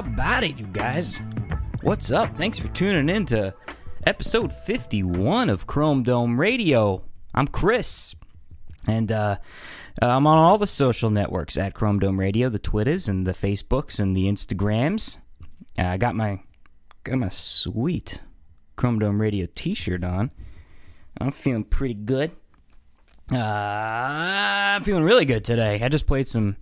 How about it, you guys? What's up? Thanks for tuning in to episode 51 of Chrome Dome Radio. I'm Chris, and uh, I'm on all the social networks at Chrome Dome Radio, the Twitters and the Facebooks and the Instagrams. Uh, I got my got my sweet Chrome Dome Radio T-shirt on. I'm feeling pretty good. Uh, I'm feeling really good today. I just played some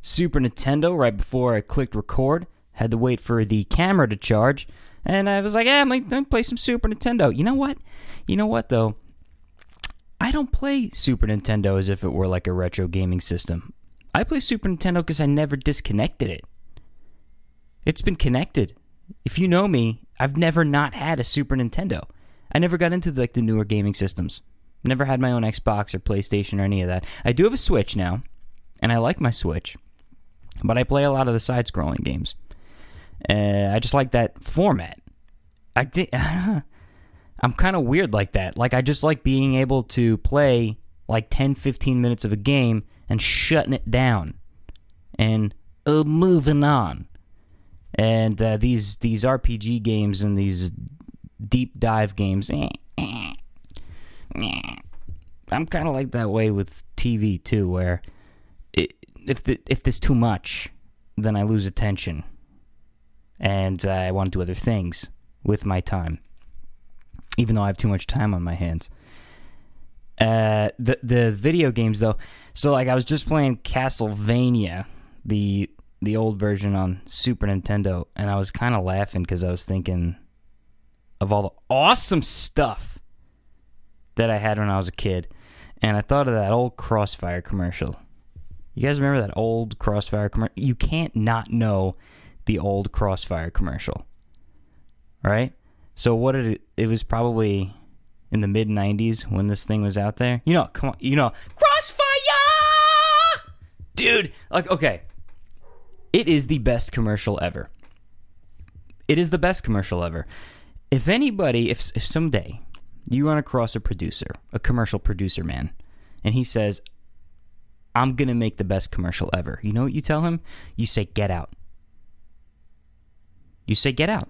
Super Nintendo right before I clicked record. Had to wait for the camera to charge, and I was like, "Yeah, let me play some Super Nintendo." You know what? You know what though? I don't play Super Nintendo as if it were like a retro gaming system. I play Super Nintendo because I never disconnected it. It's been connected. If you know me, I've never not had a Super Nintendo. I never got into like the newer gaming systems. Never had my own Xbox or PlayStation or any of that. I do have a Switch now, and I like my Switch, but I play a lot of the side-scrolling games. Uh, I just like that format. I think I'm kind of weird like that. Like I just like being able to play like 10, 15 minutes of a game and shutting it down and uh, moving on. And uh, these these RPG games and these deep dive games, eh, eh, eh. I'm kind of like that way with TV too, where it, if the, if there's too much, then I lose attention, and I want to do other things with my time, even though I have too much time on my hands. Uh, the the video games though, so like I was just playing Castlevania, the the old version on Super Nintendo, and I was kind of laughing because I was thinking of all the awesome stuff that I had when I was a kid, and I thought of that old Crossfire commercial. You guys remember that old Crossfire commercial? You can't not know the old Crossfire commercial, right? So what did it? It was probably in the mid '90s when this thing was out there. You know, come on, you know, Crossfire, dude. Like, okay, it is the best commercial ever. It is the best commercial ever. If anybody, if, if someday you run across a producer, a commercial producer man, and he says, I'm going to make the best commercial ever, you know what you tell him? You say, get out. You say, get out.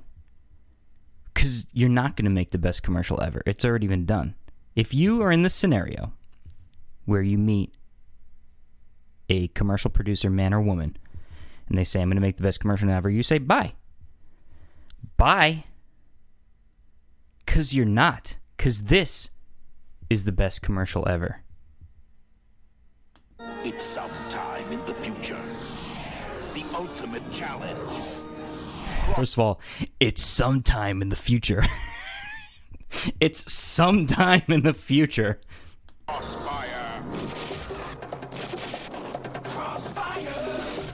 Because you're not going to make the best commercial ever. It's already been done. If you are in this scenario where you meet a commercial producer, man or woman, and they say, I'm going to make the best commercial ever, you say, bye. Bye. Because you're not. Because this is the best commercial ever. It's sometime in the future. The ultimate challenge. First of all, it's sometime in the future. it's sometime in the future. Crossfire. Crossfire.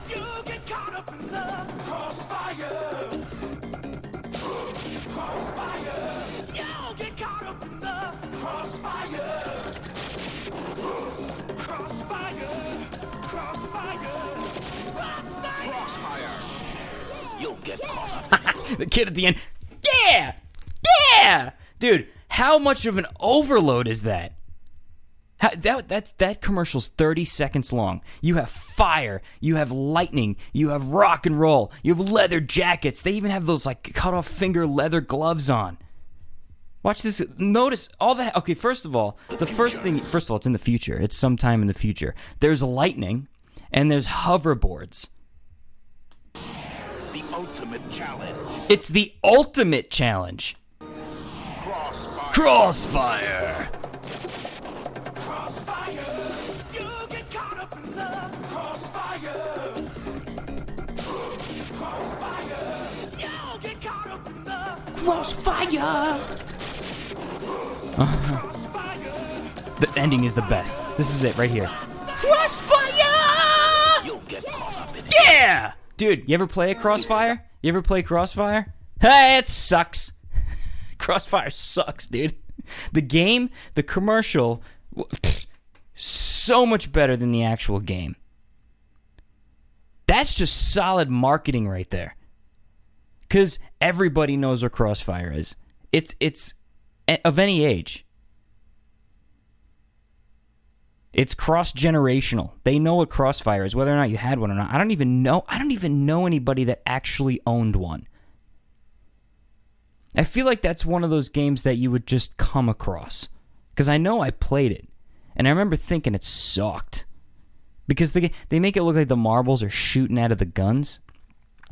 You get caught up in the crossfire. Crossfire. You get caught up in the crossfire. Crossfire. crossfire. You'll get caught the kid at the end, yeah, yeah, dude. How much of an overload is that? How, that that that commercial's thirty seconds long. You have fire, you have lightning, you have rock and roll, you have leather jackets. They even have those like cut off finger leather gloves on. Watch this. Notice all that. Okay, first of all, the first thing. First of all, it's in the future. It's sometime in the future. There's lightning, and there's hoverboards. Challenge. It's the ultimate challenge. Crossfire. Crossfire. Crossfire! You get caught up in the crossfire! Crossfire! Get caught up in the Crossfire. crossfire! The ending is the best. This is it right here. Crossfire. You'll get caught up in it. Yeah, dude. You ever play a Crossfire? You ever play Crossfire? Hey, it sucks. Crossfire sucks, dude. The game, the commercial, so much better than the actual game. That's just solid marketing right there. Cause everybody knows what Crossfire is. It's it's eh, of any age. It's cross generational. They know what Crossfire is, whether or not you had one or not. I don't even know. I don't even know anybody that actually owned one. I feel like that's one of those games that you would just come across because I know I played it, and I remember thinking it sucked because they they make it look like the marbles are shooting out of the guns.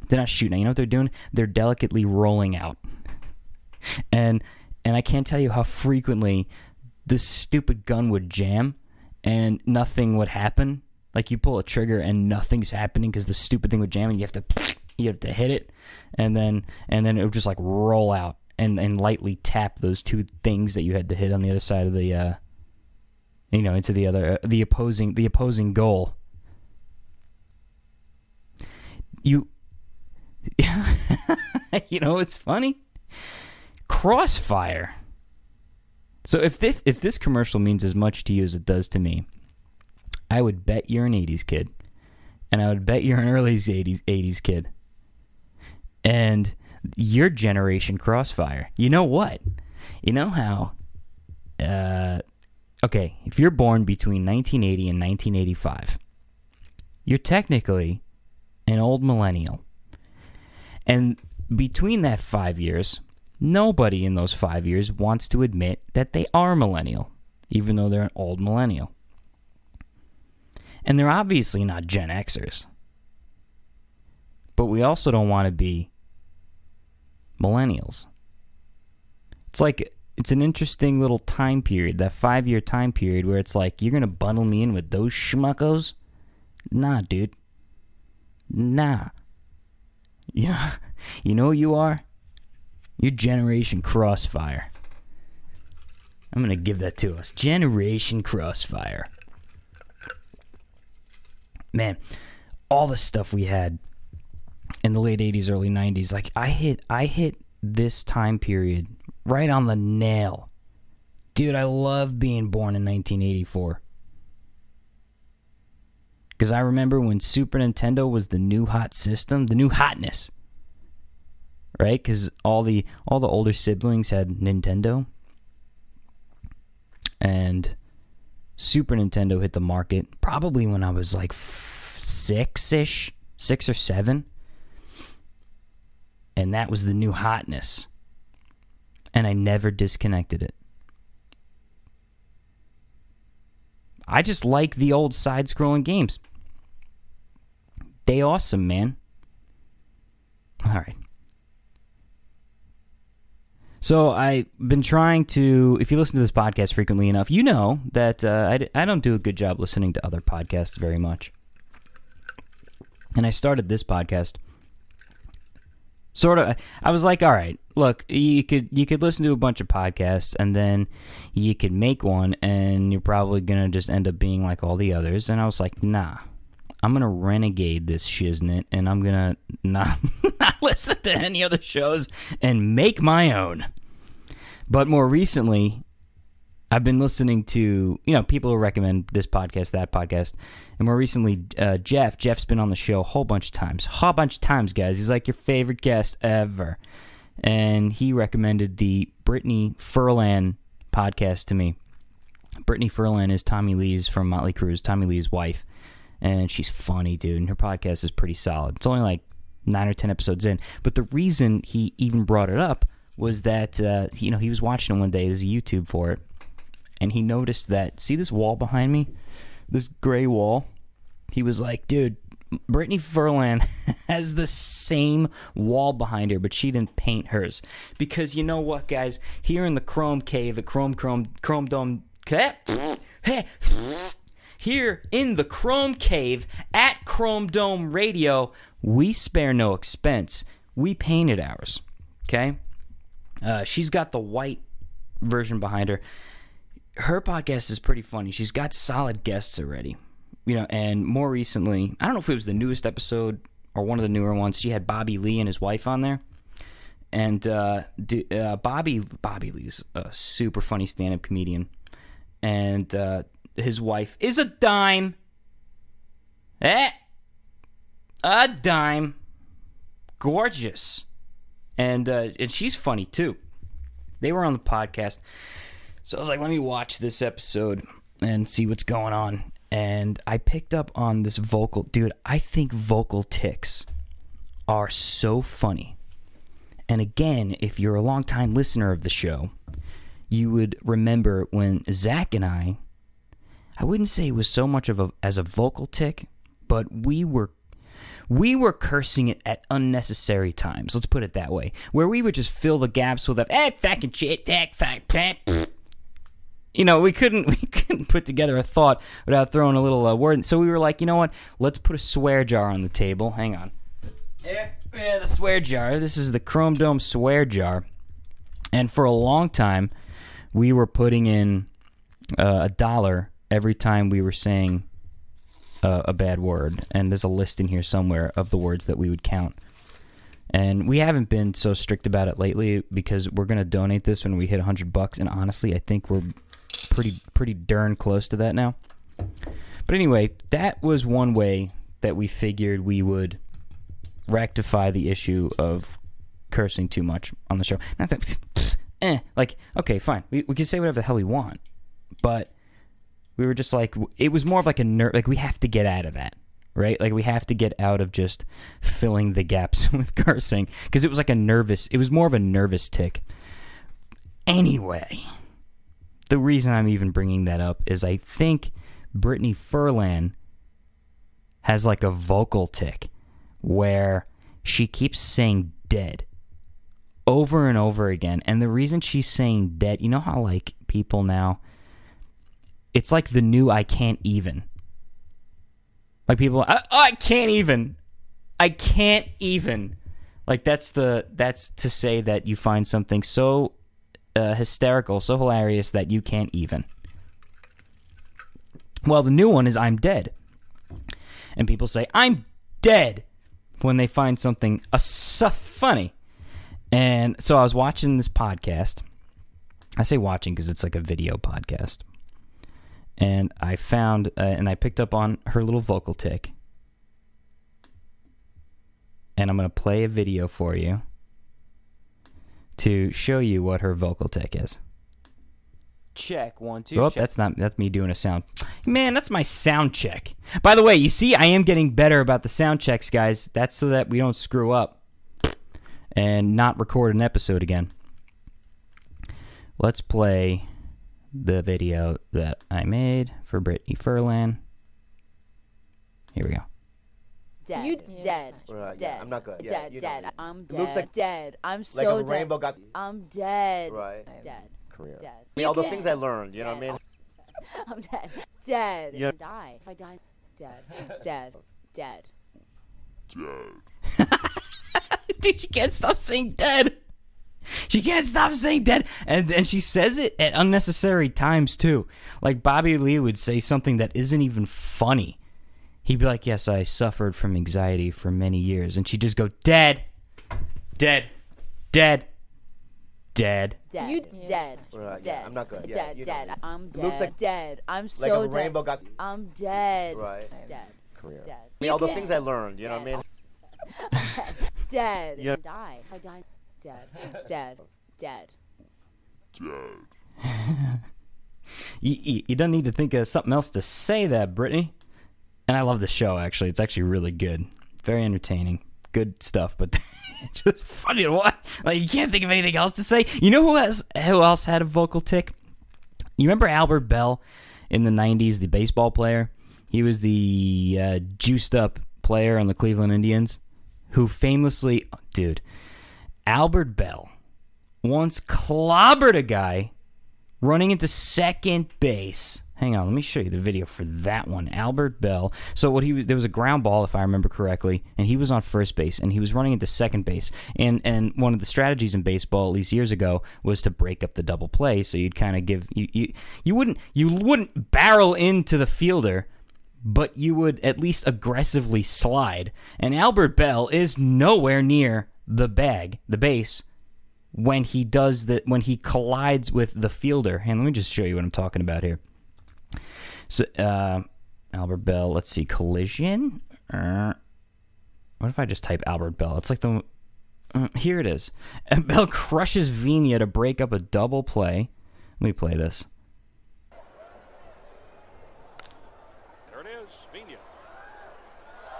They're not shooting. You know what they're doing? They're delicately rolling out, and and I can't tell you how frequently this stupid gun would jam and nothing would happen. Like you pull a trigger and nothing's happening because the stupid thing would jam and you have to you have to hit it and then and then it would just like roll out and and lightly tap those two things that you had to hit on the other side of the uh you know into the other uh, the opposing the opposing goal. You you know it's funny crossfire so if this if this commercial means as much to you as it does to me i would bet you're an 80s kid. And i would bet you're an early 80s 80s kid. And your generation crossfire. You know what? You know how uh okay if you're born between 1980 and 1985 you're technically an old millennial. And between that five years, nobody in those five years wants to admit that they are millennial, even though they're an old millennial. And they're obviously not Gen Xers. But we also don't want to be millennials. It's like it's an interesting little time period, that five year time period where it's like, you're going to bundle me in with those schmuckos? Nah, dude. Nah. Yeah, you know who you are? You're Generation Crossfire. I'm gonna give that to us. Generation Crossfire. Man, all the stuff we had in the late 80s, early 90s, like I hit I hit this time period right on the nail. Dude, I love being born in 1984. Because I remember when Super Nintendo was the new hot system, the new hotness, right? Because all the all the older siblings had Nintendo, and Super Nintendo hit the market probably when I was like six ish, six or seven, and that was the new hotness, and I never disconnected it. I just like the old side scrolling games. They awesome, man. All right. So I've been trying to. If you listen to this podcast frequently enough, you know that uh, I, I don't do a good job listening to other podcasts very much. And I started this podcast. Sort of. I was like, all right, look, you could you could listen to a bunch of podcasts, and then you could make one, and you're probably gonna just end up being like all the others. And I was like, nah, I'm gonna renegade this shiznit, and I'm gonna not not listen to any other shows and make my own. But more recently, I've been listening to you know people who recommend this podcast, that podcast, and more recently, uh, Jeff. Jeff's been on the show a whole bunch of times, a whole bunch of times, guys. He's like your favorite guest ever, and he recommended the Brittany Furlan podcast to me. Brittany Furlan is Tommy Lee's from Motley Crue, Tommy Lee's wife and she's funny, dude. And her podcast is pretty solid. It's only like nine or ten episodes in, but the reason he even brought it up was that uh, you know he was watching it one day. There's a YouTube for it, and he noticed that see this wall behind me, this gray wall. He was like, dude. Brittany Furlan has the same wall behind her, but she didn't paint hers. Because you know what, guys? Here in the Chrome Cave at Chrome Chrome Chrome Dome here in the Chrome Cave at Chrome Dome Radio, we spare no expense. We painted ours. Okay? Uh, she's got the white version behind her. Her podcast is pretty funny. She's got solid guests already. You know, and more recently, I don't know if it was the newest episode or one of the newer ones, she had Bobby Lee and his wife on there. And uh, uh, Bobby Bobby Lee's a super funny stand-up comedian, and uh, his wife is a dime. Eh? A dime. Gorgeous. And uh, and she's funny too. They were on the podcast. So I was like, let me watch this episode. and see what's going on. And I picked up on this vocal, dude. I think vocal ticks are so funny. And again, if you're a longtime listener of the show, you would remember when Zach and I, I wouldn't say it was so much of a as a vocal tick, but we were we were cursing it at unnecessary times. Let's put it that way. Where we would just fill the gaps with a eh, fucking shit, tack, fuck, plant. You know, we couldn't we couldn't put together a thought without throwing a little uh, word. So we were like, you know what? Let's put a swear jar on the table. Hang on. Yeah, yeah, the swear jar. This is the Chrome Dome swear jar. And for a long time, we were putting in uh, a dollar every time we were saying uh, a bad word. And there's a list in here somewhere of the words that we would count. And we haven't been so strict about it lately because we're gonna donate this when we hit 100 bucks. And honestly, I think we're pretty pretty darn close to that now. But anyway, that was one way that we figured we would rectify the issue of cursing too much on the show. Not that, eh, like, okay, fine, we, we can say whatever the hell we want, but we were just like, it was more of like a ner- like we have to get out of that, right? Like we have to get out of just filling the gaps with cursing because it was like a nervous, it was more of a nervous tick. Anyway, the reason I'm even bringing that up is I think Brittany Furlan has like a vocal tick where she keeps saying dead over and over again. And the reason she's saying dead, you know how like people now, it's like the new I can't even. Like people, I, I can't even. I can't even. Like that's the that's to say that you find something so uh, hysterical, so hilarious that you can't even. Well, the new one is I'm dead. And people say, I'm dead when they find something uh, so funny. And so I was watching this podcast. I say watching because it's like a video podcast. And I found, uh, and I picked up on her little vocal tick. And I'm going to play a video for you to show you what her vocal tick is. Check one two. Oh, check. that's not that's me doing a sound. Man, that's my sound check. By the way, you see, I am getting better about the sound checks, guys. That's so that we don't screw up and not record an episode again. Let's play the video that I made for Brittany Furlan. Here we go. Dead, You- dead, Right, uh, dead. yeah, I'm not good. Yeah, Dead, you know, dead. I'm dead. looks like- dead. I'm Like so a dead. rainbow got. I'm dead. Right. Dead. Career. Dead. I mean, all the things I learned. You know what I mean? I'm dead. Dead. Yeah. Die. If I die, dead. Dead. Dead. Dude, she can't stop saying dead. She can't stop saying dead. And and she says it at unnecessary times too. Like Bobby Lee would say something that isn't even funny. He'd be like, Yes, I suffered from anxiety for many years. And she'd just go, Dead. Dead. Dead. Dead. Dead. You- dead. Right, yeah, dead. I'm not good. Yeah, Dead. you know dead. I'm dead. looks like- dead. I'm so Like a dead. rainbow got. I'm dead. Right. Dead. Career. Dead. I mean, all the things I learned. You know what I mean? Dead. Yeah. Die. If I die, dead. Dead. Dead. You, you, you don't need to think of something else to say that, Brittany. And I love the show, actually. It's actually really good. Very entertaining. Good stuff, but just funny to watch. Like, you can't think of anything else to say. You know who, has, who else had a vocal tick? You remember Albert Belle in the 90s, the baseball player? He was the uh, juiced up player on the Cleveland Indians who famously, dude, Albert Belle once clobbered a guy running into second base. Hang on, let me show you the video for that one. Albert Belle. So what he there was a ground ball, if I remember correctly, and he was on first base, and he was running into second base. And and one of the strategies in baseball, at least years ago, was to break up the double play. So you'd kind of give you, you you wouldn't you wouldn't barrel into the fielder, but you would at least aggressively slide. And Albert Belle is nowhere near the bag, the base, when he does the when he collides with the fielder. And let me just show you what I'm talking about here. So uh, Albert Belle, let's see, collision. Uh, what if I just type Albert Belle? It's like the uh, here it is. And Belle crushes Vina to break up a double play. Let me play this. There it is, Vina.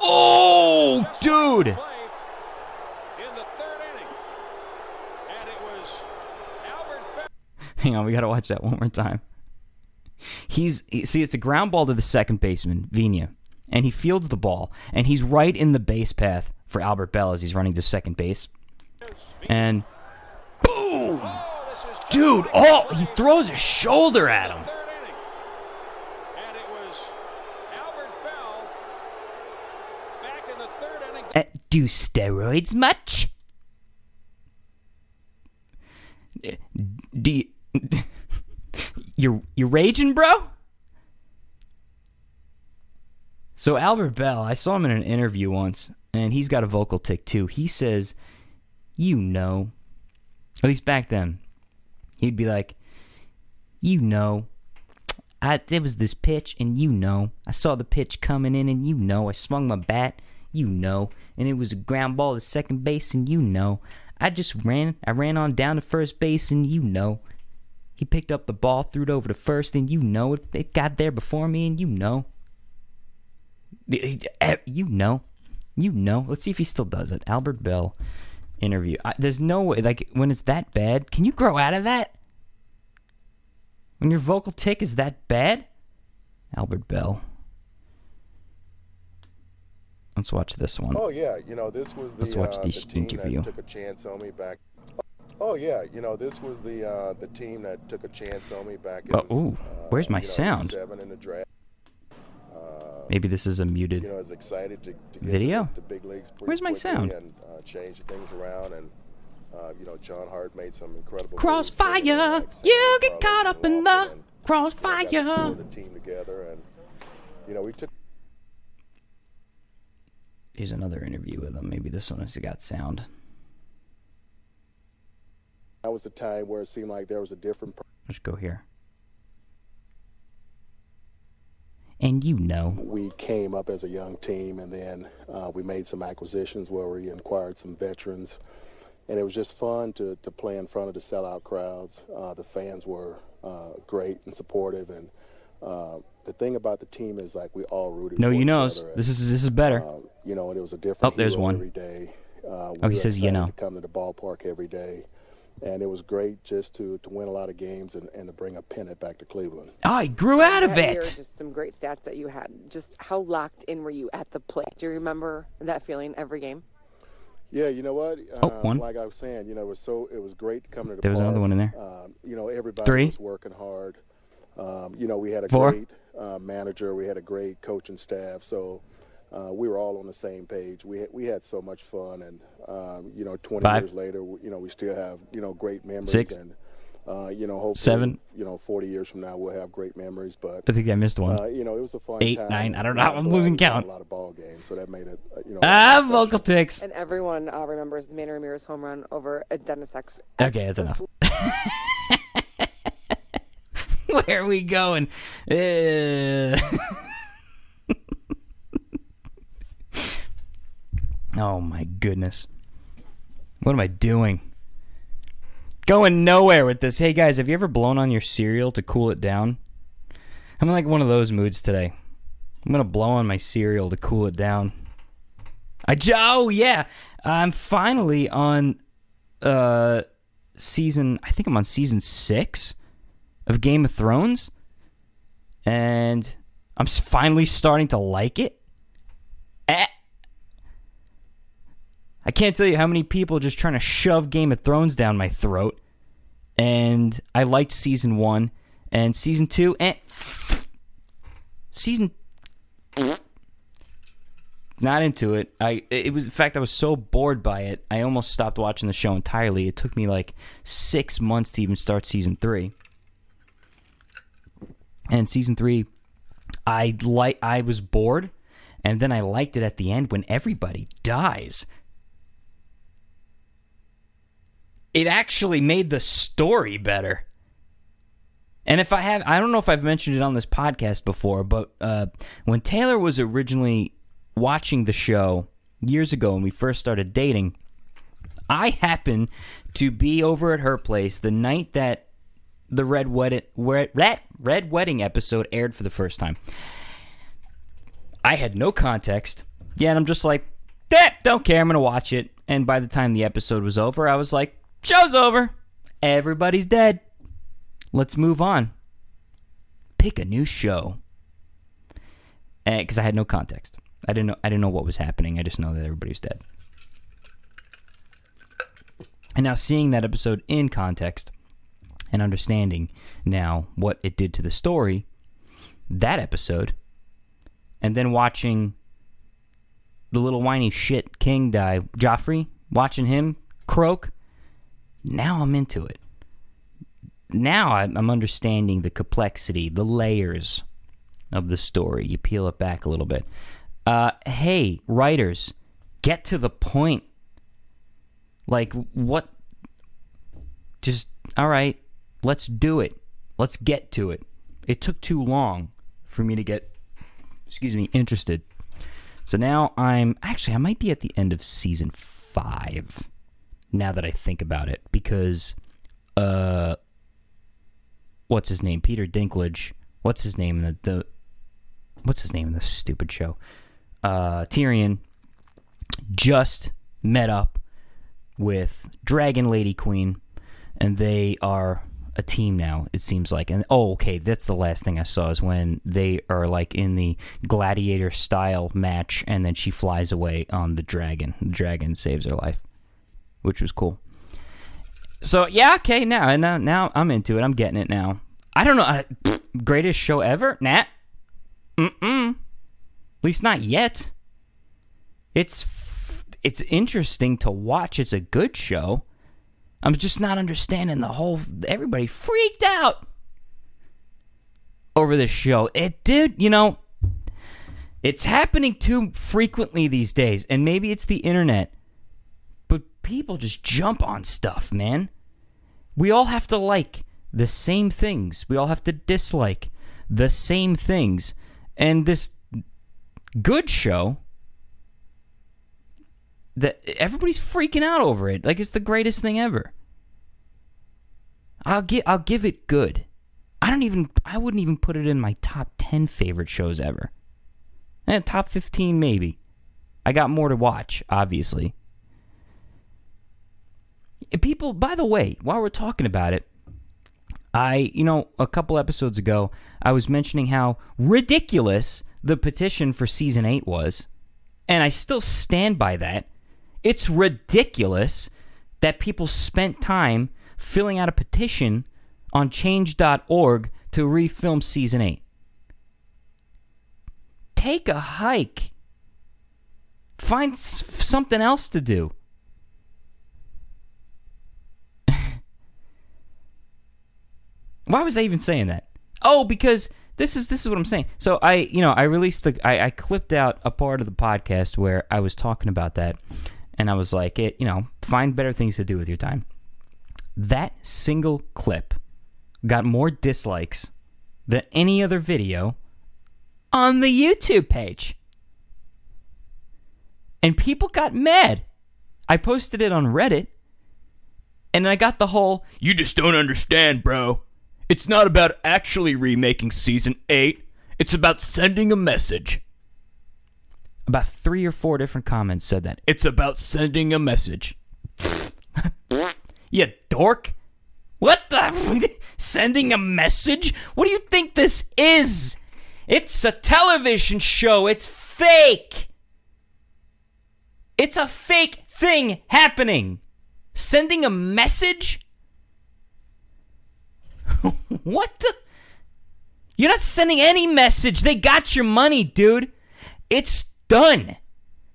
Oh, dude! Play. Hang on, we gotta watch that one more time. He's see, it's a ground ball to the second baseman, Vina, and he fields the ball, and he's right in the base path for Albert Belle as he's running to second base, and boom, dude! Oh, he throws a shoulder at him. third inning. And it was Albert Belle back in the third inning. Uh, do steroids much? Uh, Do you, you're you raging, bro? So Albert Belle, I saw him in an interview once, and he's got a vocal tick too. He says, "You know," at least back then, he'd be like, "You know." I there was this pitch, and you know, I saw the pitch coming in, and you know, I swung my bat, you know, and it was a ground ball to second base, and you know, I just ran, I ran on down to first base, and you know, he picked up the ball, threw it over to first, and you know, it, it got there before me, and you know, you know, you know. Let's see if he still does it. Albert Belle interview. I, there's no way, like when it's that bad, can you grow out of that? When your vocal tick is that bad? Albert Belle. Let's watch this one. Oh yeah, you know this was the, Let's watch uh, this the team interview. took a chance on me back. Oh yeah, you know this was the uh, the team that took a chance on me back. In, Oh, ooh, uh, where's my you know, sound? Seven in the draft. Maybe this is a muted. You know, I was excited to, to get Video? to the, the big leagues. Where's my sound? And uh, change things around, and uh, you know, John Hart made some incredible. Crossfire, like, you get caught up in the and, you know, crossfire. the team together, and you know, we took Here's another interview with him. Maybe this one has got sound. That was the time where it seemed like there was a different. Let's go here. And you know, we came up as a young team, and then uh, we made some acquisitions where we acquired some veterans, and it was just fun to, to play in front of the sellout crowds. Uh, the fans were uh, great and supportive, and uh, the thing about the team is like we all rooted. no, you knows. other, This is this is better. uh, you know, and it was a different. Oh, there's one. every day. Uh, we Oh, he says, you know. to come to the ballpark every day. And it was great just to, to win a lot of games and, and to bring a pennant back to Cleveland. I grew out of That it. just some great stats that you had. Just how locked in were you at the plate? Do you remember that feeling every game? Yeah, you know what? Oh, Uh, one. Like I was saying, you know, it was so it was great coming to the There was another one in there. Um, you know, everybody Three. was working hard. Um, you know, we had a Four. great uh, manager, we had a great coaching staff, so uh, we were all on the same page. We had, we had so much fun, and um, you know, 20 Five. years later, we- you know, we still have you know great memories. Six. And uh, you know, hopefully, Seven. You know, 40 years from now, we'll have great memories. But I think I missed one. uh, you know, it was a fun Eight, time. nine, I don't know, I'm I'm glad losing count. A lot of ball games, so that made it. uh, You know, ah, vocal ticks. And everyone uh, remembers Manny Ramirez home run over a Dennis X. Okay, that's enough. Where are we going? Uh, oh my goodness. What am I doing? Going nowhere with this. Hey guys, have you ever blown on your cereal to cool it down? I'm in like one of those moods today. I'm gonna blow on my cereal to cool it down. I oh yeah, I'm finally on uh season. I think I'm on season six of Game of Thrones, and I'm finally starting to like it. Eh. I can't tell you how many people just trying to shove Game of Thrones down my throat, and I liked season one and season two and season not into it. I it was in fact I was so bored by it. I almost stopped watching the show entirely. It took me like 6 months to even start season 3. And season 3 I like I was bored and then I liked it at the end when everybody dies. It actually made the story better. And if I have, I don't know if I've mentioned it on this podcast before, but uh, when Taylor was originally watching the show years ago when we first started dating, I happened to be over at her place the night that the Red Wedding, Red, Red Wedding episode aired for the first time. I had no context. Yeah, I'm just like, "Eh, don't care. I'm gonna watch it. And by the time the episode was over, I was like, show's over. Everybody's dead. Let's move on. Pick a new show. Eh, because I had no context. I didn't know. I didn't know what was happening. I just know that everybody was dead. And now seeing that episode in context and understanding now what it did to the story, that episode, and then watching the little whiny shit king die, Joffrey, watching him croak, now I'm into it. Now I'm understanding the complexity, the layers of the story. You peel it back a little bit. Uh, hey, writers, get to the point. Like, what? Just, all right, let's do it. Let's get to it. It took too long for me to get, excuse me, interested. So now I'm, actually, I might be at the end of season five now that I think about it because, uh, what's his name? Peter Dinklage. What's his name? The, the what's his name in this stupid show? Uh, Tyrion just met up with Dragon Lady Queen, and they are a team now. It seems like, and oh, okay, that's the last thing I saw is when they are like in the gladiator style match, and then she flies away on the dragon. The dragon saves her life, which was cool. So yeah, okay, now now now I'm into it. I'm getting it now. I don't know. I, greatest show ever? Nat. Mm-mm. At least not yet. It's it's interesting to watch. It's a good show. I'm just not understanding the whole. Everybody freaked out over this show. It did, you know. It's happening too frequently these days, and maybe it's the internet. People just jump on stuff, man. We all have to like the same things. We all have to dislike the same things. And this good show that everybody's freaking out over it like it's the greatest thing ever. I'll give I'll give it good. I don't even I wouldn't even put it in my top 10 favorite shows ever. Eh, top 15 maybe. I got more to watch, obviously. People, by the way, while we're talking about it, I, you know, a couple episodes ago, I was mentioning how ridiculous the petition for season 8 was. And I still stand by that. It's ridiculous that people spent time filling out a petition on change.org to refilm season 8. Take a hike. Find s- something else to do. Why was I even saying that? Oh, because this is this is what I'm saying. So I, you know, I released the I, I clipped out a part of the podcast where I was talking about that, and I was like, it, you know, find better things to do with your time. That single clip got more dislikes than any other video on the YouTube page. And people got mad. I posted it on Reddit, and I got the whole, you just don't understand, bro. It's not about actually remaking season 8, it's about sending a message. About three or four different comments said that. It's about sending a message. you dork. What the? Sending a message? What do you think this is? It's a television show. It's fake. It's a fake thing happening. Sending a message? what the? You're not sending any message. They got your money, dude. It's done.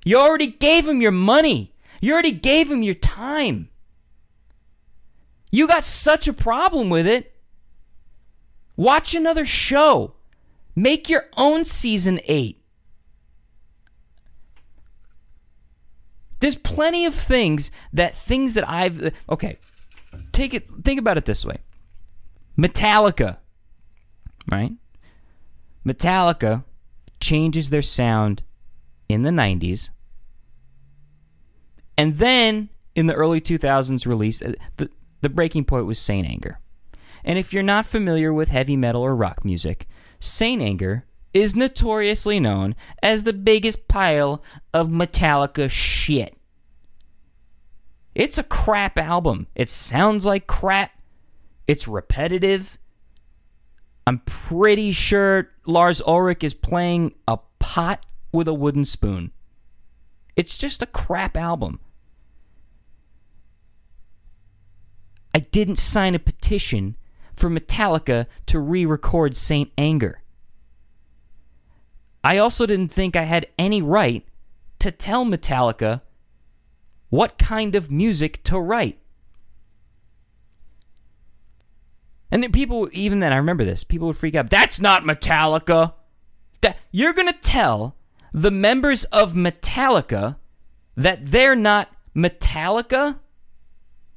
You already gave them your money. You already gave them your time. You got such a problem with it. Watch another show. Make your own season 8. There's plenty of things that things that I've okay. Take it think about it this way. Metallica, right? Metallica changes their sound in the 90s. And then in the early 2000s release, uh, the, the breaking point was Saint Anger. And if you're not familiar with heavy metal or rock music, Saint Anger is notoriously known as the biggest pile of Metallica shit. It's a crap album. It sounds like crap. It's repetitive. I'm pretty sure Lars Ulrich is playing a pot with a wooden spoon. It's just a crap album. I didn't sign a petition for Metallica to re record Saint Anger. I also didn't think I had any right to tell Metallica what kind of music to write. And people, even then, I remember this. People would freak out. That's not Metallica. That you're gonna tell the members of Metallica that they're not Metallica.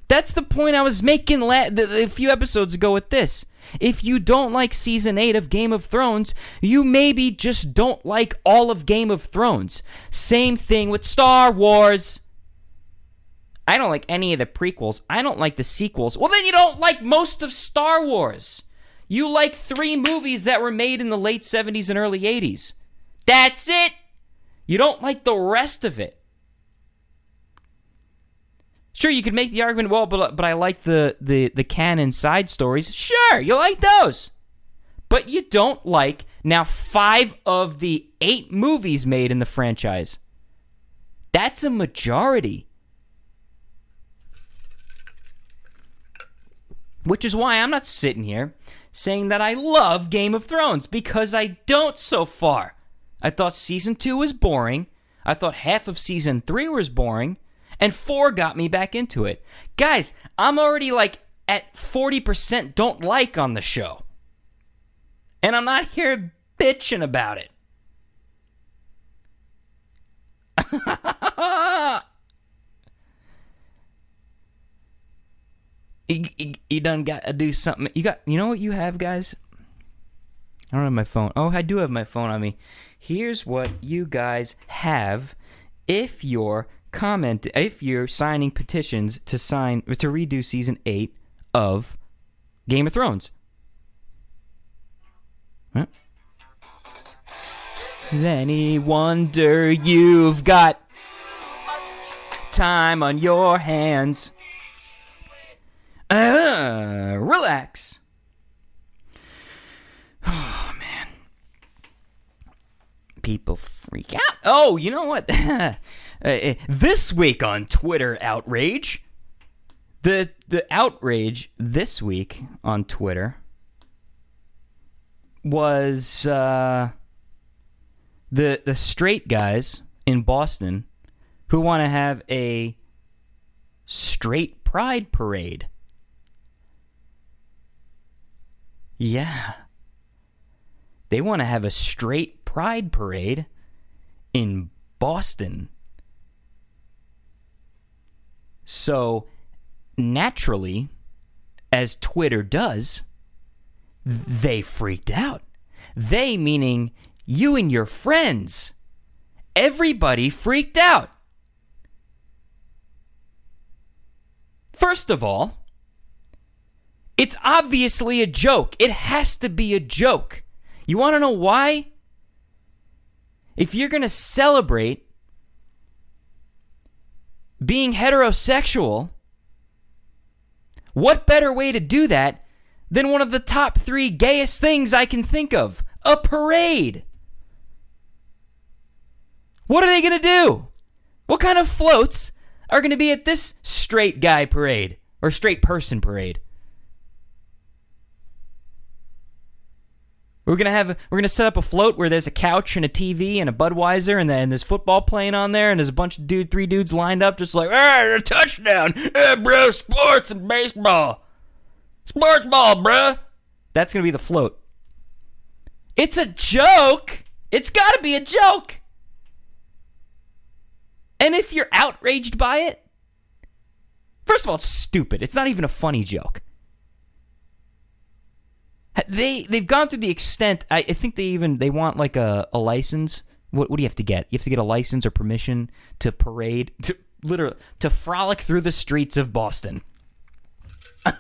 That's the point I was making la- a few episodes ago with this. If you don't like season 8 of Game of Thrones, you maybe just don't like all of Game of Thrones. Same thing with Star Wars. I don't like any of the prequels. I don't like the sequels. Well, then you don't like most of Star Wars. You like three movies that were made in the late 70s and early 80s. That's it. You don't like the rest of it. Sure, you could make the argument, well, but but I like the the the canon side stories. Sure, you like those, but you don't like now five of the eight movies made in the franchise. That's a majority. Which is why I'm not sitting here saying that I love Game of Thrones because I don't so far. I thought season two was boring. I thought half of season three was boring. And four got me back into it. Guys, I'm already like at 40% don't like on the show. And I'm not here bitching about it. you, you, done got to do something. You got, you know what you have, guys? I don't have my phone. Oh, I do have my phone on me. Here's what you guys have if you're comment if you're signing petitions to sign to redo season 8 of Game of Thrones. Huh? Any wonder you've got time on your hands? Uh, relax. Oh man, people freak out. Oh, you know what? Uh, this week on Twitter outrage, the the outrage this week on Twitter was uh, the the straight guys in Boston who want to have a straight pride parade. Yeah. They want to have a straight pride parade in Boston. So, naturally, as Twitter does, they freaked out. They, meaning you and your friends. Everybody freaked out. First of all, it's obviously a joke. It has to be a joke. You want to know why? If you're going to celebrate being heterosexual, what better way to do that than one of the top three gayest things I can think of a parade? What are they going to do? What kind of floats are going to be at this straight guy parade or straight person parade? We're gonna have we're gonna set up a float where there's a couch and a TV and a Budweiser and then there's football playing on there and there's a bunch of dude three dudes lined up just like hey a touchdown. Hey bro sports and baseball. Sports ball bro. That's gonna be the float. It's a joke. It's gotta be a joke. And if you're outraged by it first of all it's stupid. It's not even a funny joke they they've gone through the extent. I, I think they even they want like a, a license. What, what do you have to get? You have to get a license or permission to parade to literally to frolic through the streets of Boston.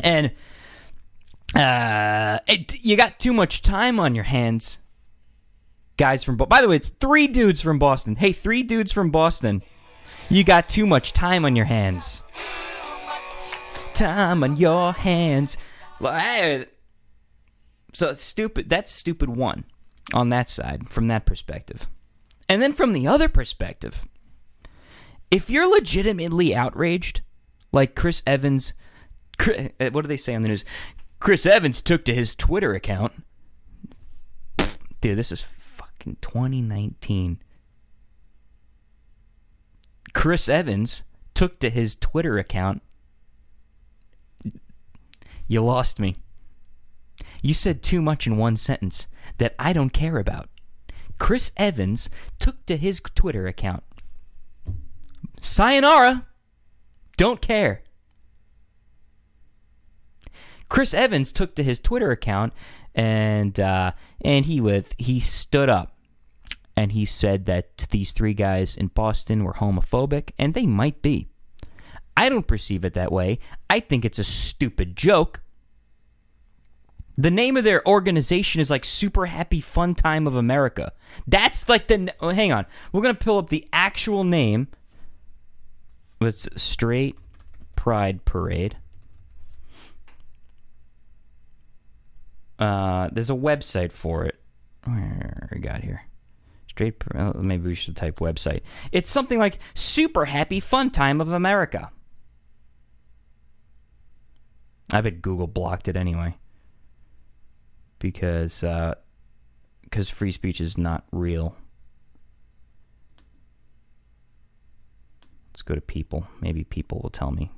and uh, It- you got too much time on your hands. Guys from By the way, it's three dudes from Boston. Hey, three dudes from Boston. You got too much time on your hands. Time on your hands. So it's stupid. That's stupid one on that side from that perspective. And then from the other perspective, if you're legitimately outraged, like Chris Evans, uh, what do they say on the news? Chris Evans took to his Twitter account. Dude, this is fucking 2019. Chris Evans took to his Twitter account. You lost me. You said too much in one sentence that I don't care about. Chris Evans took to his Twitter account. Sayonara. Don't care. Chris Evans took to his Twitter account and uh, and he with he stood up and he said that these three guys in Boston were homophobic and they might be. I don't perceive it that way. I think it's a stupid joke. The name of their organization is like Super Happy Fun Time of America. That's like the. Oh, hang on. We're going to pull up the actual name. It's Straight Pride Parade. Uh, there's a website for it. Where we got here? Straight. Uh, Maybe we should type website. It's something like Super Happy Fun Time of America. I bet Google blocked it anyway because because free speech is not real. Let's go to people. Maybe people will tell me.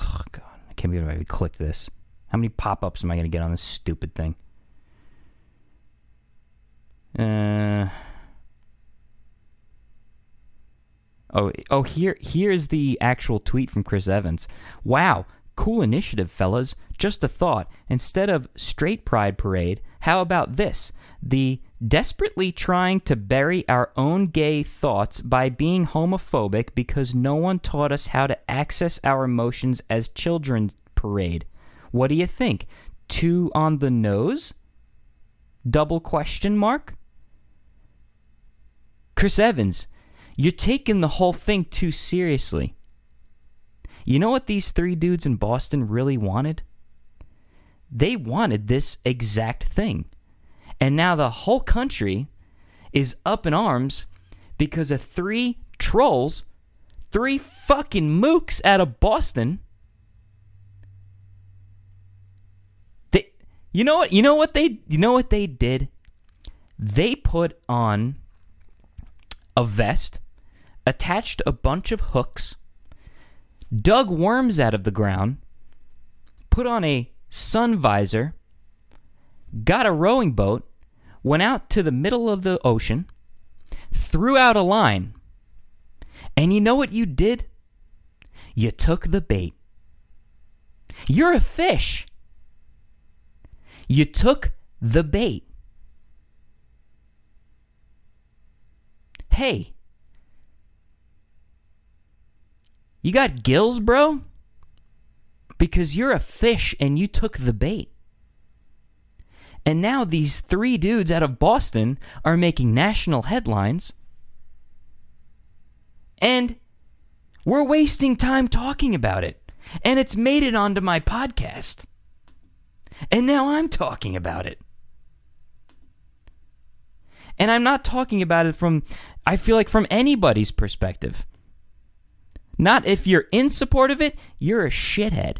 Oh God, I can't believe I even clicked this. How many pop-ups am I going to get on this stupid thing? Uh. Oh, oh, here, here's the actual tweet from Chris Evans. Wow, cool initiative, fellas. Just a thought. Instead of straight pride parade, how about this? The desperately trying to bury our own gay thoughts by being homophobic because no one taught us how to access our emotions as children parade. What do you think? Two on the nose? Double question mark? Chris Evans, you're taking the whole thing too seriously. You know what these three dudes in Boston really wanted? They wanted this exact thing. And now the whole country is up in arms because of three trolls, three fucking mooks out of Boston. They, you know what? You know what they? You know what they did? They put on a vest, attached a bunch of hooks, dug worms out of the ground, put on a sun visor, got a rowing boat, went out to the middle of the ocean, threw out a line, and you know what you did? You took the bait. You're a fish. You took the bait. Hey, you got gills, bro? Because you're a fish and you took the bait. And now these three dudes out of Boston are making national headlines. And we're wasting time talking about it. And it's made it onto my podcast. And now I'm talking about it. And I'm not talking about it from, I feel like, from anybody's perspective. Not if you're in support of it, you're a shithead.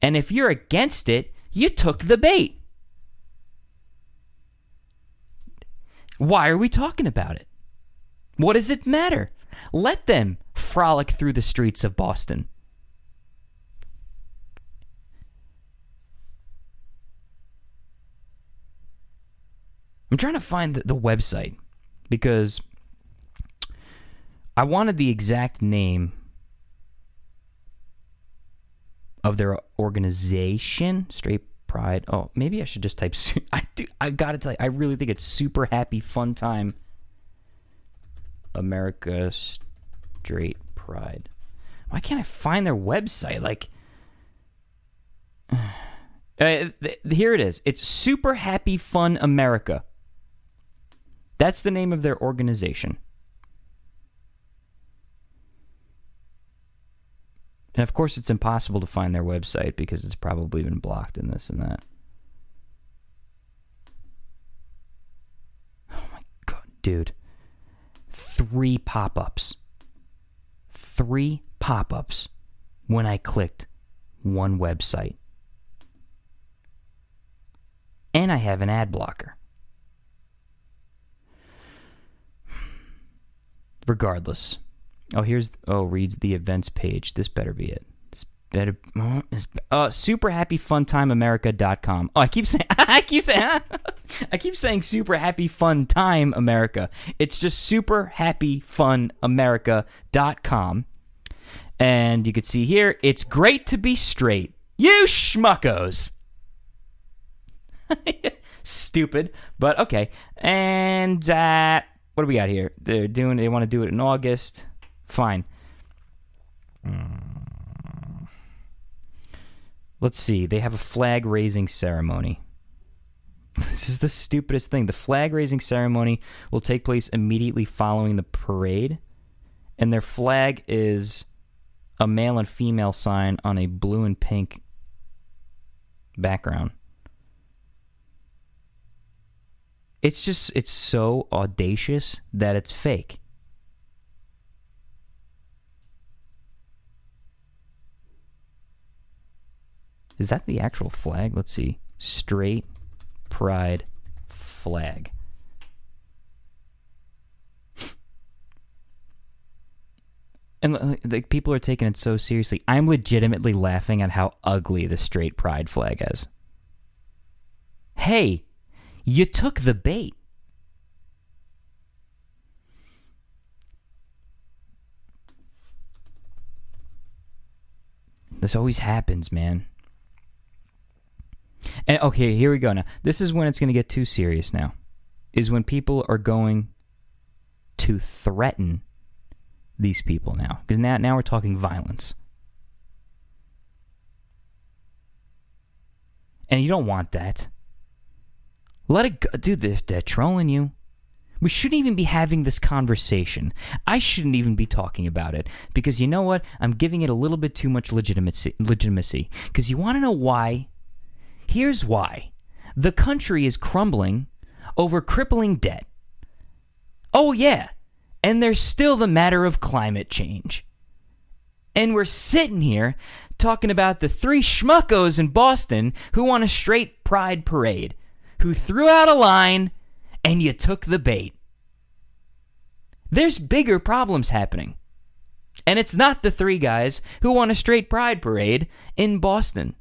And if you're against it, you took the bait. Why are we talking about it? What does it matter? Let them frolic through the streets of Boston. I'm trying to find the, the website because I wanted the exact name of their organization, Straight Pride. Oh, maybe I should just type. I do. I gotta tell you, I really think it's super happy fun time. America Straight Pride. Why can't I find their website? Like, Uh, th- here it is. It's Super Happy Fun America. That's the name of their organization. And of course, it's impossible to find their website because it's probably been blocked in this and that. Oh my god, dude. Three pop ups. Three pop ups when I clicked one website. And I have an ad blocker. Regardless. Oh, here's oh reads the events page. This better be it. This better oh, this, uh superhappyfuntimeamerica.com. Oh, I keep saying I keep saying I keep saying super happy fun time America. It's just superhappyfunamerica.com. And you can see here, it's great to be straight. You schmuckos. Stupid, but okay. And uh, what do we got here? They're doing. They want to do it in August. Fine. Mm. Let's see. They have a flag raising ceremony. This is the stupidest thing. The flag raising ceremony will take place immediately following the parade, and their flag is a male and female sign on a blue and pink background. It's just it's so audacious that it's fake. Is that the actual flag? Let's see. Straight pride flag. And uh, the people are taking it so seriously. I'm legitimately laughing at how ugly the straight pride flag is. Hey, you took the bait. This always happens, man. And okay, here we go now. This is when it's going to get too serious now. Is when people are going to threaten these people now. Because now, now we're talking violence. And you don't want that. Let it go. Dude, they're, they're trolling you. We shouldn't even be having this conversation. I shouldn't even be talking about it because you know what? I'm giving it a little bit too much legitimacy. Legitimacy. Because you want to know why? Here's why. The country is crumbling over crippling debt. Oh yeah, and there's still the matter of climate change. And we're sitting here talking about the three schmuckos in Boston who want a straight pride parade, who threw out a line and you took the bait. There's bigger problems happening. And it's not the three guys who want a straight pride parade in Boston.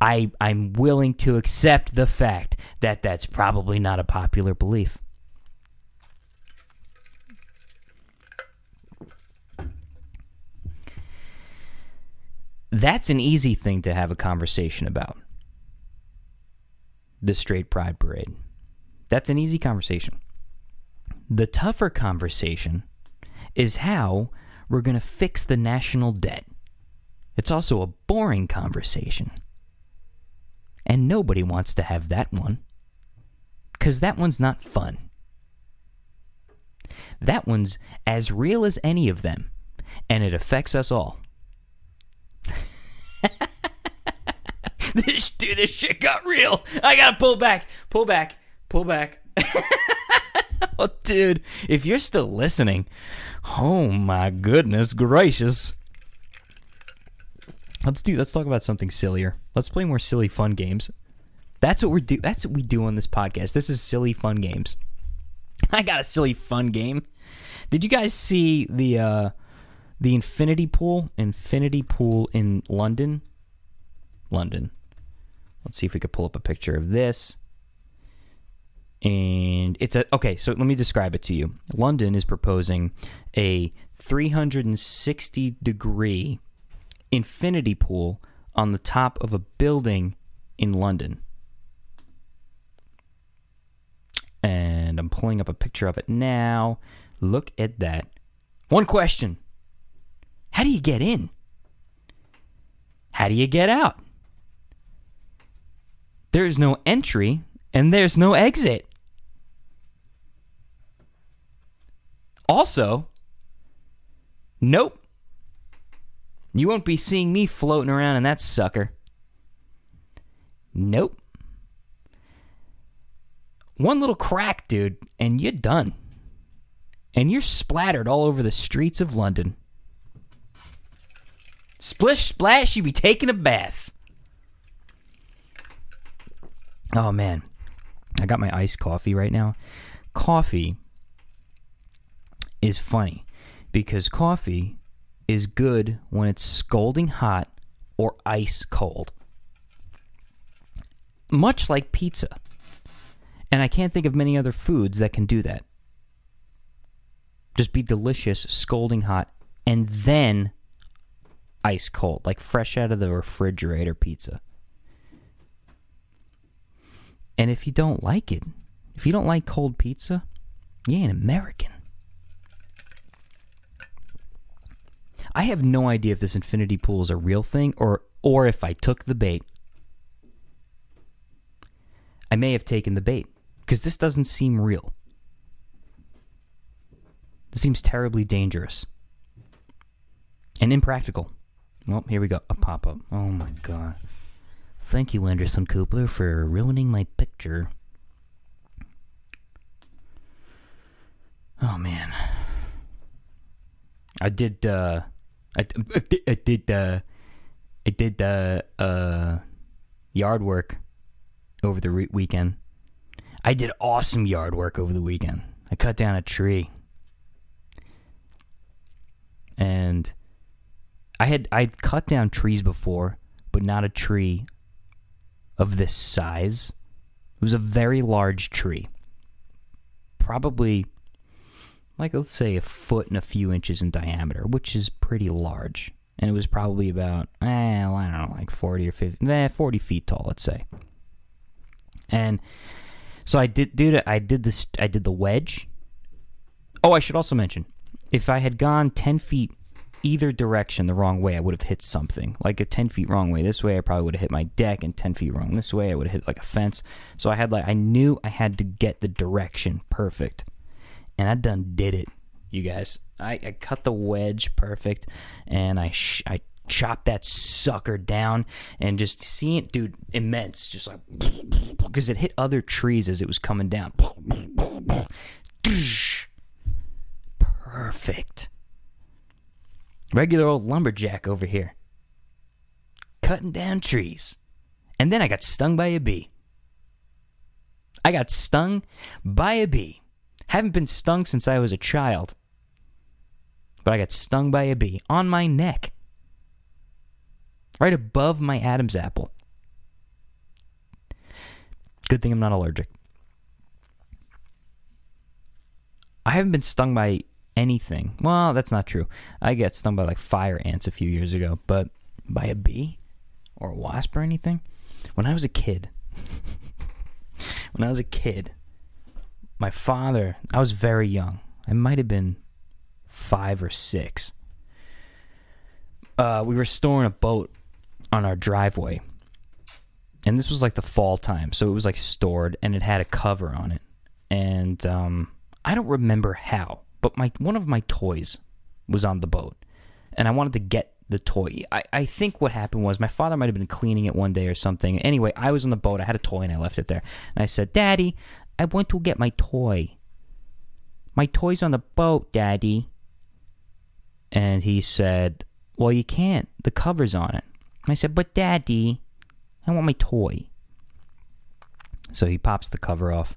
I, I'm willing to accept the fact that that's probably not a popular belief. That's an easy thing to have a conversation about. The straight pride parade. That's an easy conversation. The tougher conversation is how we're going to fix the national debt. It's also a boring conversation. And nobody wants to have that one. Because that one's not fun. That one's as real as any of them. And it affects us all. this dude, this shit got real. I gotta pull back, pull back, pull back. oh, dude, if you're still listening, oh my goodness gracious. Let's do. Let's talk about something sillier. Let's play more silly, fun games. That's what we're do. That's what we do on this podcast. This is silly, fun games. I got a silly, fun game. Did you guys see the uh, the infinity pool? Infinity pool in London. London. Let's see if we could pull up a picture of this. And it's a okay. So let me describe it to you. London is proposing a 360 degree infinity pool on the top of a building in London. And I'm pulling up a picture of it now. Look at that. One question How do you get in? How do you get out? There's no entry and there's no exit. Also, nope. You won't be seeing me floating around in that sucker. Nope. One little crack, dude, and you're done. And you're splattered all over the streets of London. Splish splash, you be taking a bath. Oh man. I got my iced coffee right now. Coffee is funny because coffee is good when it's scalding hot or ice cold. Much like pizza. And I can't think of many other foods that can do that. Just be delicious, scalding hot, and then ice cold, like fresh out of the refrigerator pizza. And if you don't like it, if you don't like cold pizza, you ain't American. I have no idea if this infinity pool is a real thing or or if I took the bait. I may have taken the bait because this doesn't seem real. This seems terribly dangerous and impractical. Well, here we go. A pop up. Oh my god. Thank you, Anderson Cooper, for ruining my picture. Oh man. I did uh I, I did uh I did uh uh yard work over the re- weekend. I did awesome yard work over the weekend. I cut down a tree. And I had I'd cut down trees before, but not a tree of this size. It was a very large tree. Probably like let's say a foot and a few inches in diameter, which is pretty large. And it was probably about eh, I don't know, like forty or fifty eh, forty feet tall, let's say. And so I did dude I did this I did the wedge. Oh, I should also mention, if I had gone ten feet either direction the wrong way, I would have hit something. Like a ten feet wrong way this way, I probably would have hit my deck, and ten feet wrong this way, I would have hit like a fence. So I had like I knew I had to get the direction perfect, and I done did it, you guys. I, I cut the wedge perfect, and I sh- I chopped that sucker down, and just seeing it, dude, immense, just like because it hit other trees as it was coming down. Perfect. Regular old lumberjack over here. Cutting down trees. And then I got stung by a bee. I got stung by a bee. Haven't been stung since I was a child. But I got stung by a bee on my neck. Right above my Adam's apple. Good thing I'm not allergic. I haven't been stung by anything. Well, that's not true. I got stung by like fire ants a few years ago, but by a bee or a wasp or anything? When I was a kid, when I was a kid, my father, I was very young. I might have been five or six. Uh, we were storing a boat on our driveway. And this was like the fall time, so it was like stored and it had a cover on it. And um, I don't remember how, but my one of my toys was on the boat. And I wanted to get the toy. I, I think what happened was my father might have been cleaning it one day or something. Anyway, I was on the boat. I had a toy and I left it there. And I said, Daddy, I want to get my toy. My toy's on the boat, Daddy. And he said, Well, you can't. The cover's on it. I said, But Daddy, I want my toy. So he pops the cover off.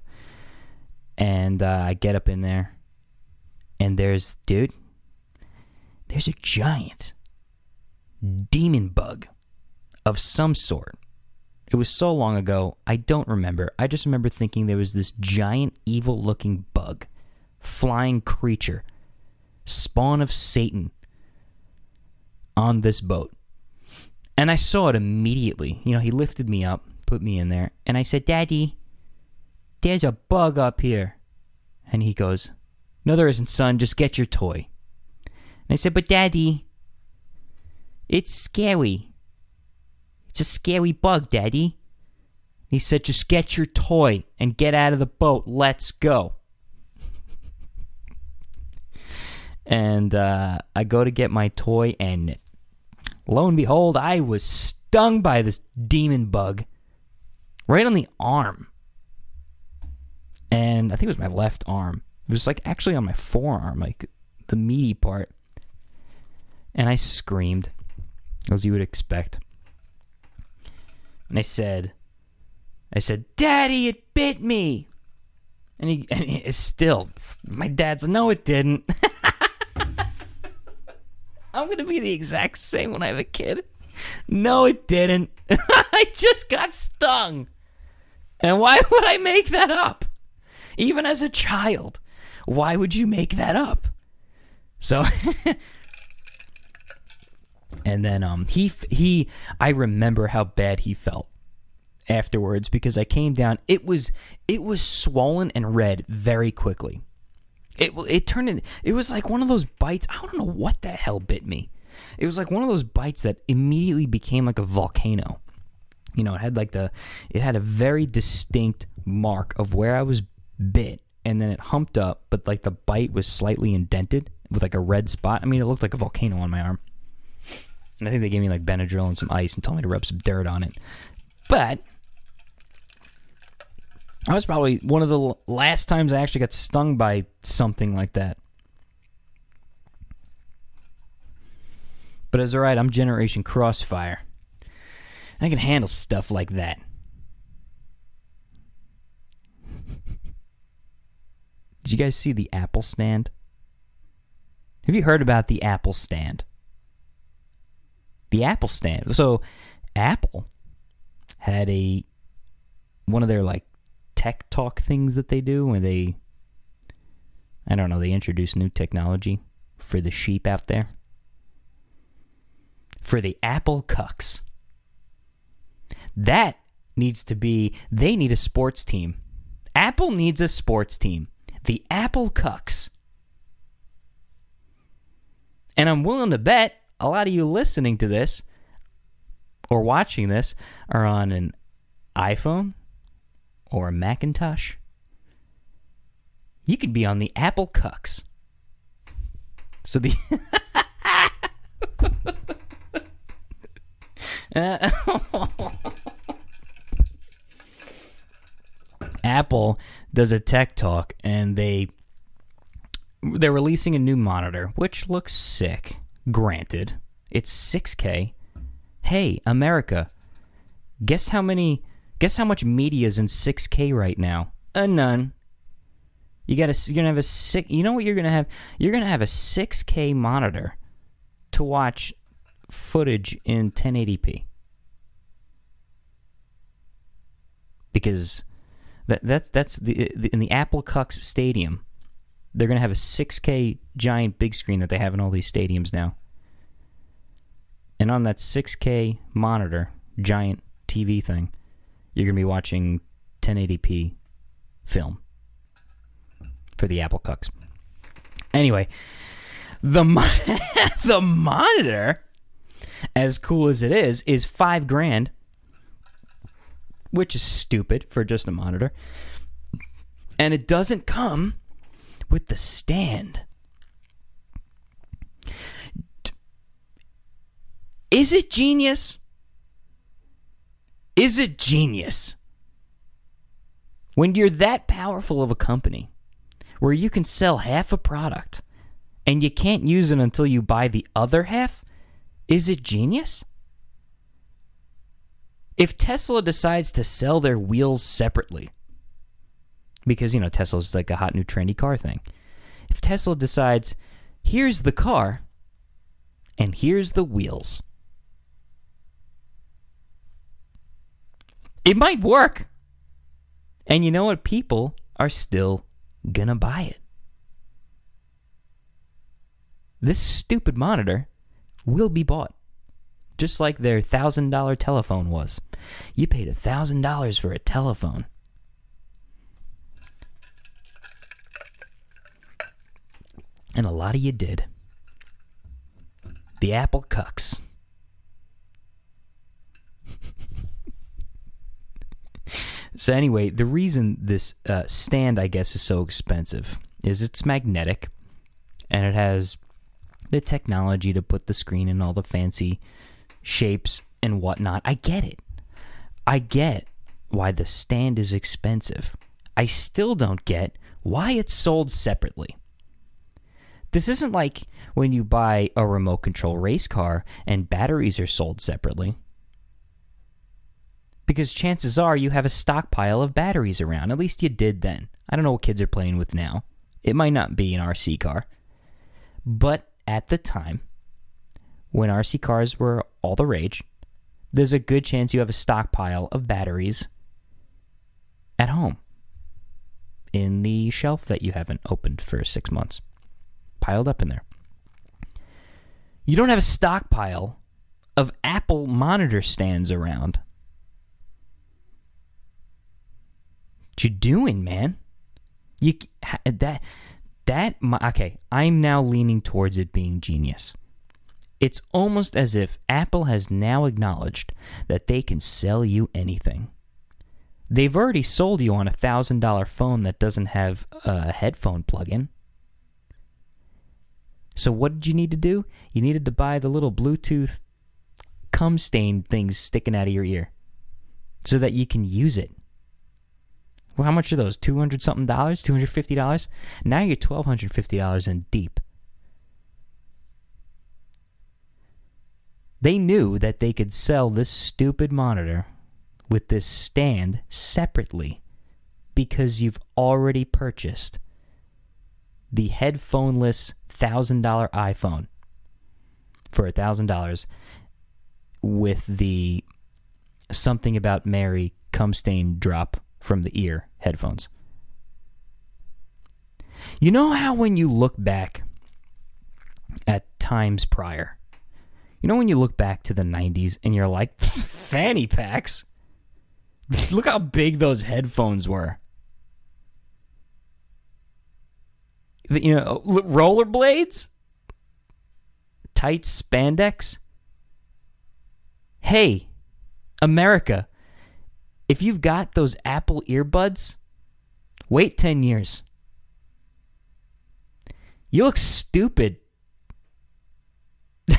And uh, I get up in there. And there's, dude, there's a giant demon bug of some sort. It was so long ago, I don't remember. I just remember thinking there was this giant, evil looking bug, flying creature, spawn of Satan, on this boat. And I saw it immediately. You know, he lifted me up, put me in there, and I said, Daddy, there's a bug up here. And he goes, No, there isn't, son. Just get your toy. And I said, But Daddy, it's scary. It's a scary bug, Daddy. He said, Just get your toy and get out of the boat. Let's go. and uh, I go to get my toy, and lo and behold, I was stung by this demon bug right on the arm. And I think it was my left arm. It was like actually on my forearm, like the meaty part. And I screamed, as you would expect. And I said, I said, Daddy, it bit me. And he, and he still, my dad's, no, it didn't. I'm going to be the exact same when I have a kid. No, it didn't. I just got stung. And why would I make that up? Even as a child, why would you make that up? So, and then um, he he, I remember how bad he felt afterwards because I came down. It was it was swollen and red very quickly. It it turned in. It was like one of those bites. I don't know what the hell bit me. It was like one of those bites that immediately became like a volcano. You know, it had like the it had a very distinct mark of where I was bit, and then it humped up, but like the bite was slightly indented with like a red spot. I mean, it looked like a volcano on my arm. And I think they gave me like Benadryl and some ice and told me to rub some dirt on it. But that was probably one of the last times I actually got stung by something like that. But it's alright, I'm Generation Crossfire. I can handle stuff like that. Did you guys see the Apple stand? Have you heard about the Apple stand? The Apple stand. So, Apple had a one of their like tech talk things that they do where they I don't know, they introduce new technology for the sheep out there. For the Apple cucks. That needs to be they need a sports team. Apple needs a sports team. The Apple cucks. And I'm willing to bet a lot of you listening to this or watching this are on an iPhone or a Macintosh. You could be on the Apple Cucks. So the Apple does a tech talk and they they're releasing a new monitor which looks sick. Granted, it's 6K. Hey, America, guess how many guess how much media is in 6K right now? A none. You got to you're to have a six You know what you're to have? You're to have a 6K monitor to watch footage in 1080p. Because that that's that's the, the in the Apple Cucks Stadium, they're gonna have a 6K giant big screen that they have in all these stadiums now. And on that 6K monitor, giant TV thing, you're gonna be watching 1080p film for the Apple Cucks. Anyway, the the monitor, as cool as it is, is five grand, which is stupid for just a monitor. And it doesn't come with the stand. Is it genius? Is it genius? When you're that powerful of a company where you can sell half a product and you can't use it until you buy the other half, is it genius? If Tesla decides to sell their wheels separately, because, you know, Tesla's like a hot new trendy car thing. If Tesla decides, here's the car and here's the wheels, it might work. And you know what? People are still gonna buy it. This stupid monitor will be bought. Just like their thousand dollar telephone was. You paid a thousand dollars for a telephone. And a lot of you did. The Apple Cucks. So anyway, the reason this uh, stand, I guess, is so expensive is it's magnetic, and it has the technology to put the screen in all the fancy shapes and whatnot. I get it. I get why the stand is expensive. I still don't get why it's sold separately. This isn't like when you buy a remote control race car and batteries are sold separately. Because chances are you have a stockpile of batteries around. At least you did then. I don't know what kids are playing with now. It might not be an RC car. But at the time, when RC cars were all the rage, there's a good chance you have a stockpile of batteries at home in the shelf that you haven't opened for six months, piled up in there. You don't have a stockpile of Apple monitor stands around. What you doing, man? You that that okay. I'm now leaning towards it being genius. It's almost as if Apple has now acknowledged that they can sell you anything. They've already sold you on a thousand dollar phone that doesn't have a headphone plug-in. So what did you need to do? You needed to buy the little Bluetooth cum stain things sticking out of your ear so that you can use it. Well, how much are those? Two hundred something dollars? Two hundred fifty dollars? Now you're twelve hundred fifty dollars in deep. They knew that they could sell this stupid monitor with this stand separately because you've already purchased the headphoneless thousand dollar iPhone for a thousand dollars with the something about Mary cum stain drop from the ear headphones. You know how when you look back at times prior, you know when you look back to the 90s and you're like, fanny packs? Look how big those headphones were. You know, rollerblades? Tight spandex? Hey, America, if you've got those Apple earbuds, wait 10 years. You look stupid.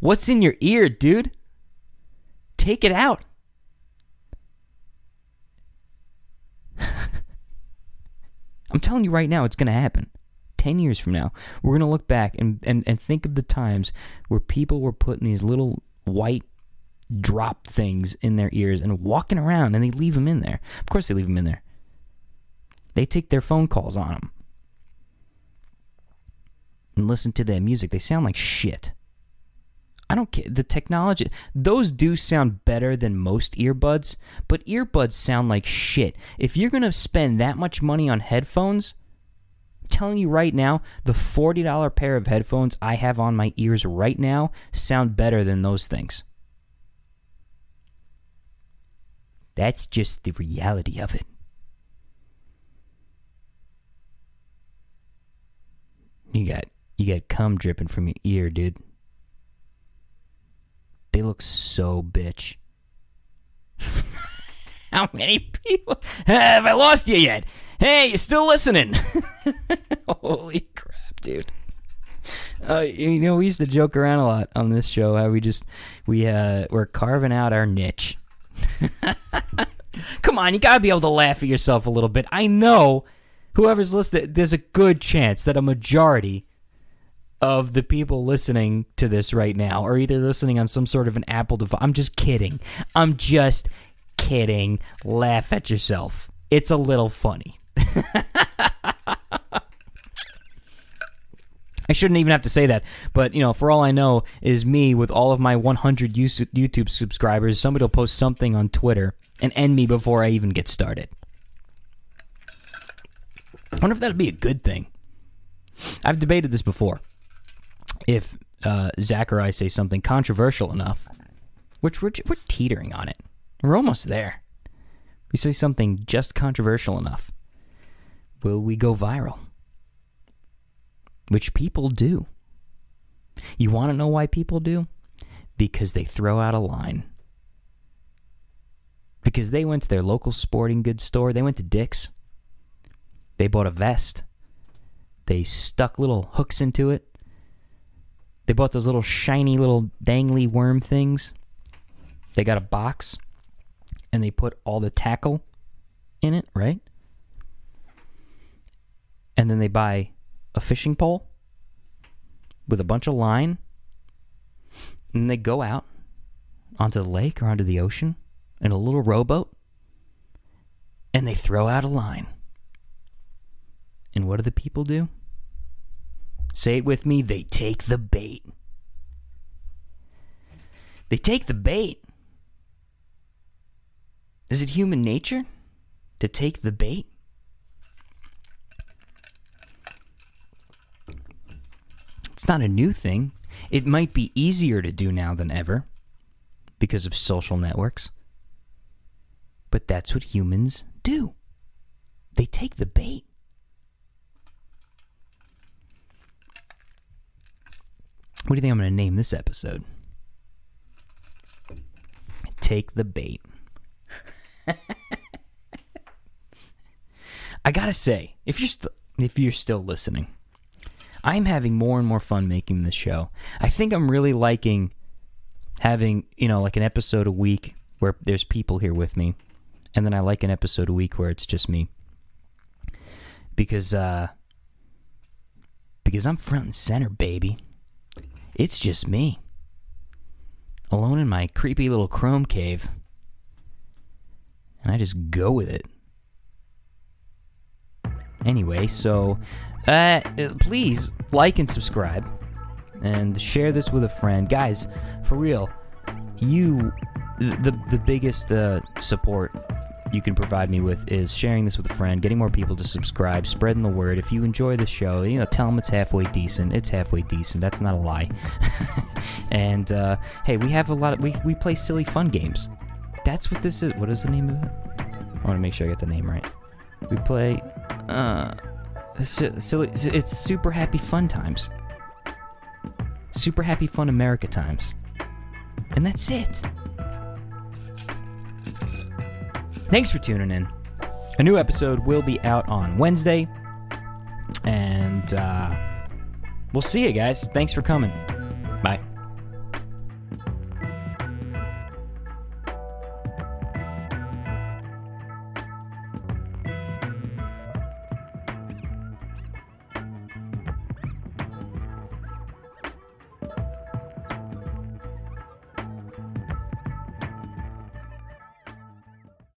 What's in your ear, dude? Take it out. I'm telling you right now, it's going to happen. 10 years from now, we're going to look back and, and, and think of the times where people were putting these little white drop things in their ears and walking around and they leave them in there. Of course, they leave them in there. They take their phone calls on them and listen to their music. They sound like shit. I don't care. The technology, those do sound better than most earbuds, but earbuds sound like shit. If you're going to spend that much money on headphones, I'm telling you right now, the $40 pair of headphones I have on my ears right now sound better than those things. That's just the reality of it. You got you got cum dripping from your ear, dude. They look so bitch. How many people have I lost you yet? Hey, you still listening? Holy crap, dude. Uh, you know, we used to joke around a lot on this show how we just we uh we're carving out our niche. Come on, you gotta be able to laugh at yourself a little bit. I know whoever's listening, there's a good chance that a majority of the people listening to this right now are either listening on some sort of an Apple device. I'm just kidding. I'm just kidding. Laugh at yourself. It's a little funny. I shouldn't even have to say that, but you know, for all I know, is me with all of my 100 YouTube subscribers. Somebody will post something on Twitter and end me before I even get started. I wonder if that'd be a good thing. I've debated this before. If uh, Zach or I say something controversial enough, which we're, we're teetering on it, we're almost there. We say something just controversial enough, will we go viral? Which people do. You want to know why people do? Because they throw out a line. because they went to their local sporting goods store. They went to Dick's. They bought a vest. They stuck little hooks into it. They bought those little shiny little dangly worm things. They got a box and they put all the tackle in it, right? And then they buy a fishing pole with a bunch of line. And they go out onto the lake or onto the ocean in a little rowboat. And they throw out a line. And what do the people do? Say it with me. They take the bait. They take the bait. Is it human nature to take the bait? It's not a new thing. It might be easier to do now than ever because of social networks. But that's what humans do. They take the bait. What do you think I'm going to name this episode? Take the bait. I gotta say, if you're st- if you're still listening, I'm having more and more fun making this show. I think I'm really liking having you know like an episode a week where there's people here with me, and then I like an episode a week where it's just me. Because uh, because I'm front and center, baby. It's just me. Alone in my creepy little chrome cave. And I just go with it. Anyway, so uh, please like and subscribe and share this with a friend. Guys, for real, you the the biggest uh, support you can provide me with is sharing this with a friend, getting more people to subscribe, spreading the word. If you enjoy the show, you know, tell them it's halfway decent. It's halfway decent. That's not a lie. and uh, hey, we have a lot of we we play silly fun games. That's what this is. What is the name of it? I want to make sure I get the name right. We play uh si- silly it's super happy fun times. Super happy fun America times. And that's it. Thanks for tuning in. A new episode will be out on Wednesday. And uh, we'll see you guys. Thanks for coming. Bye.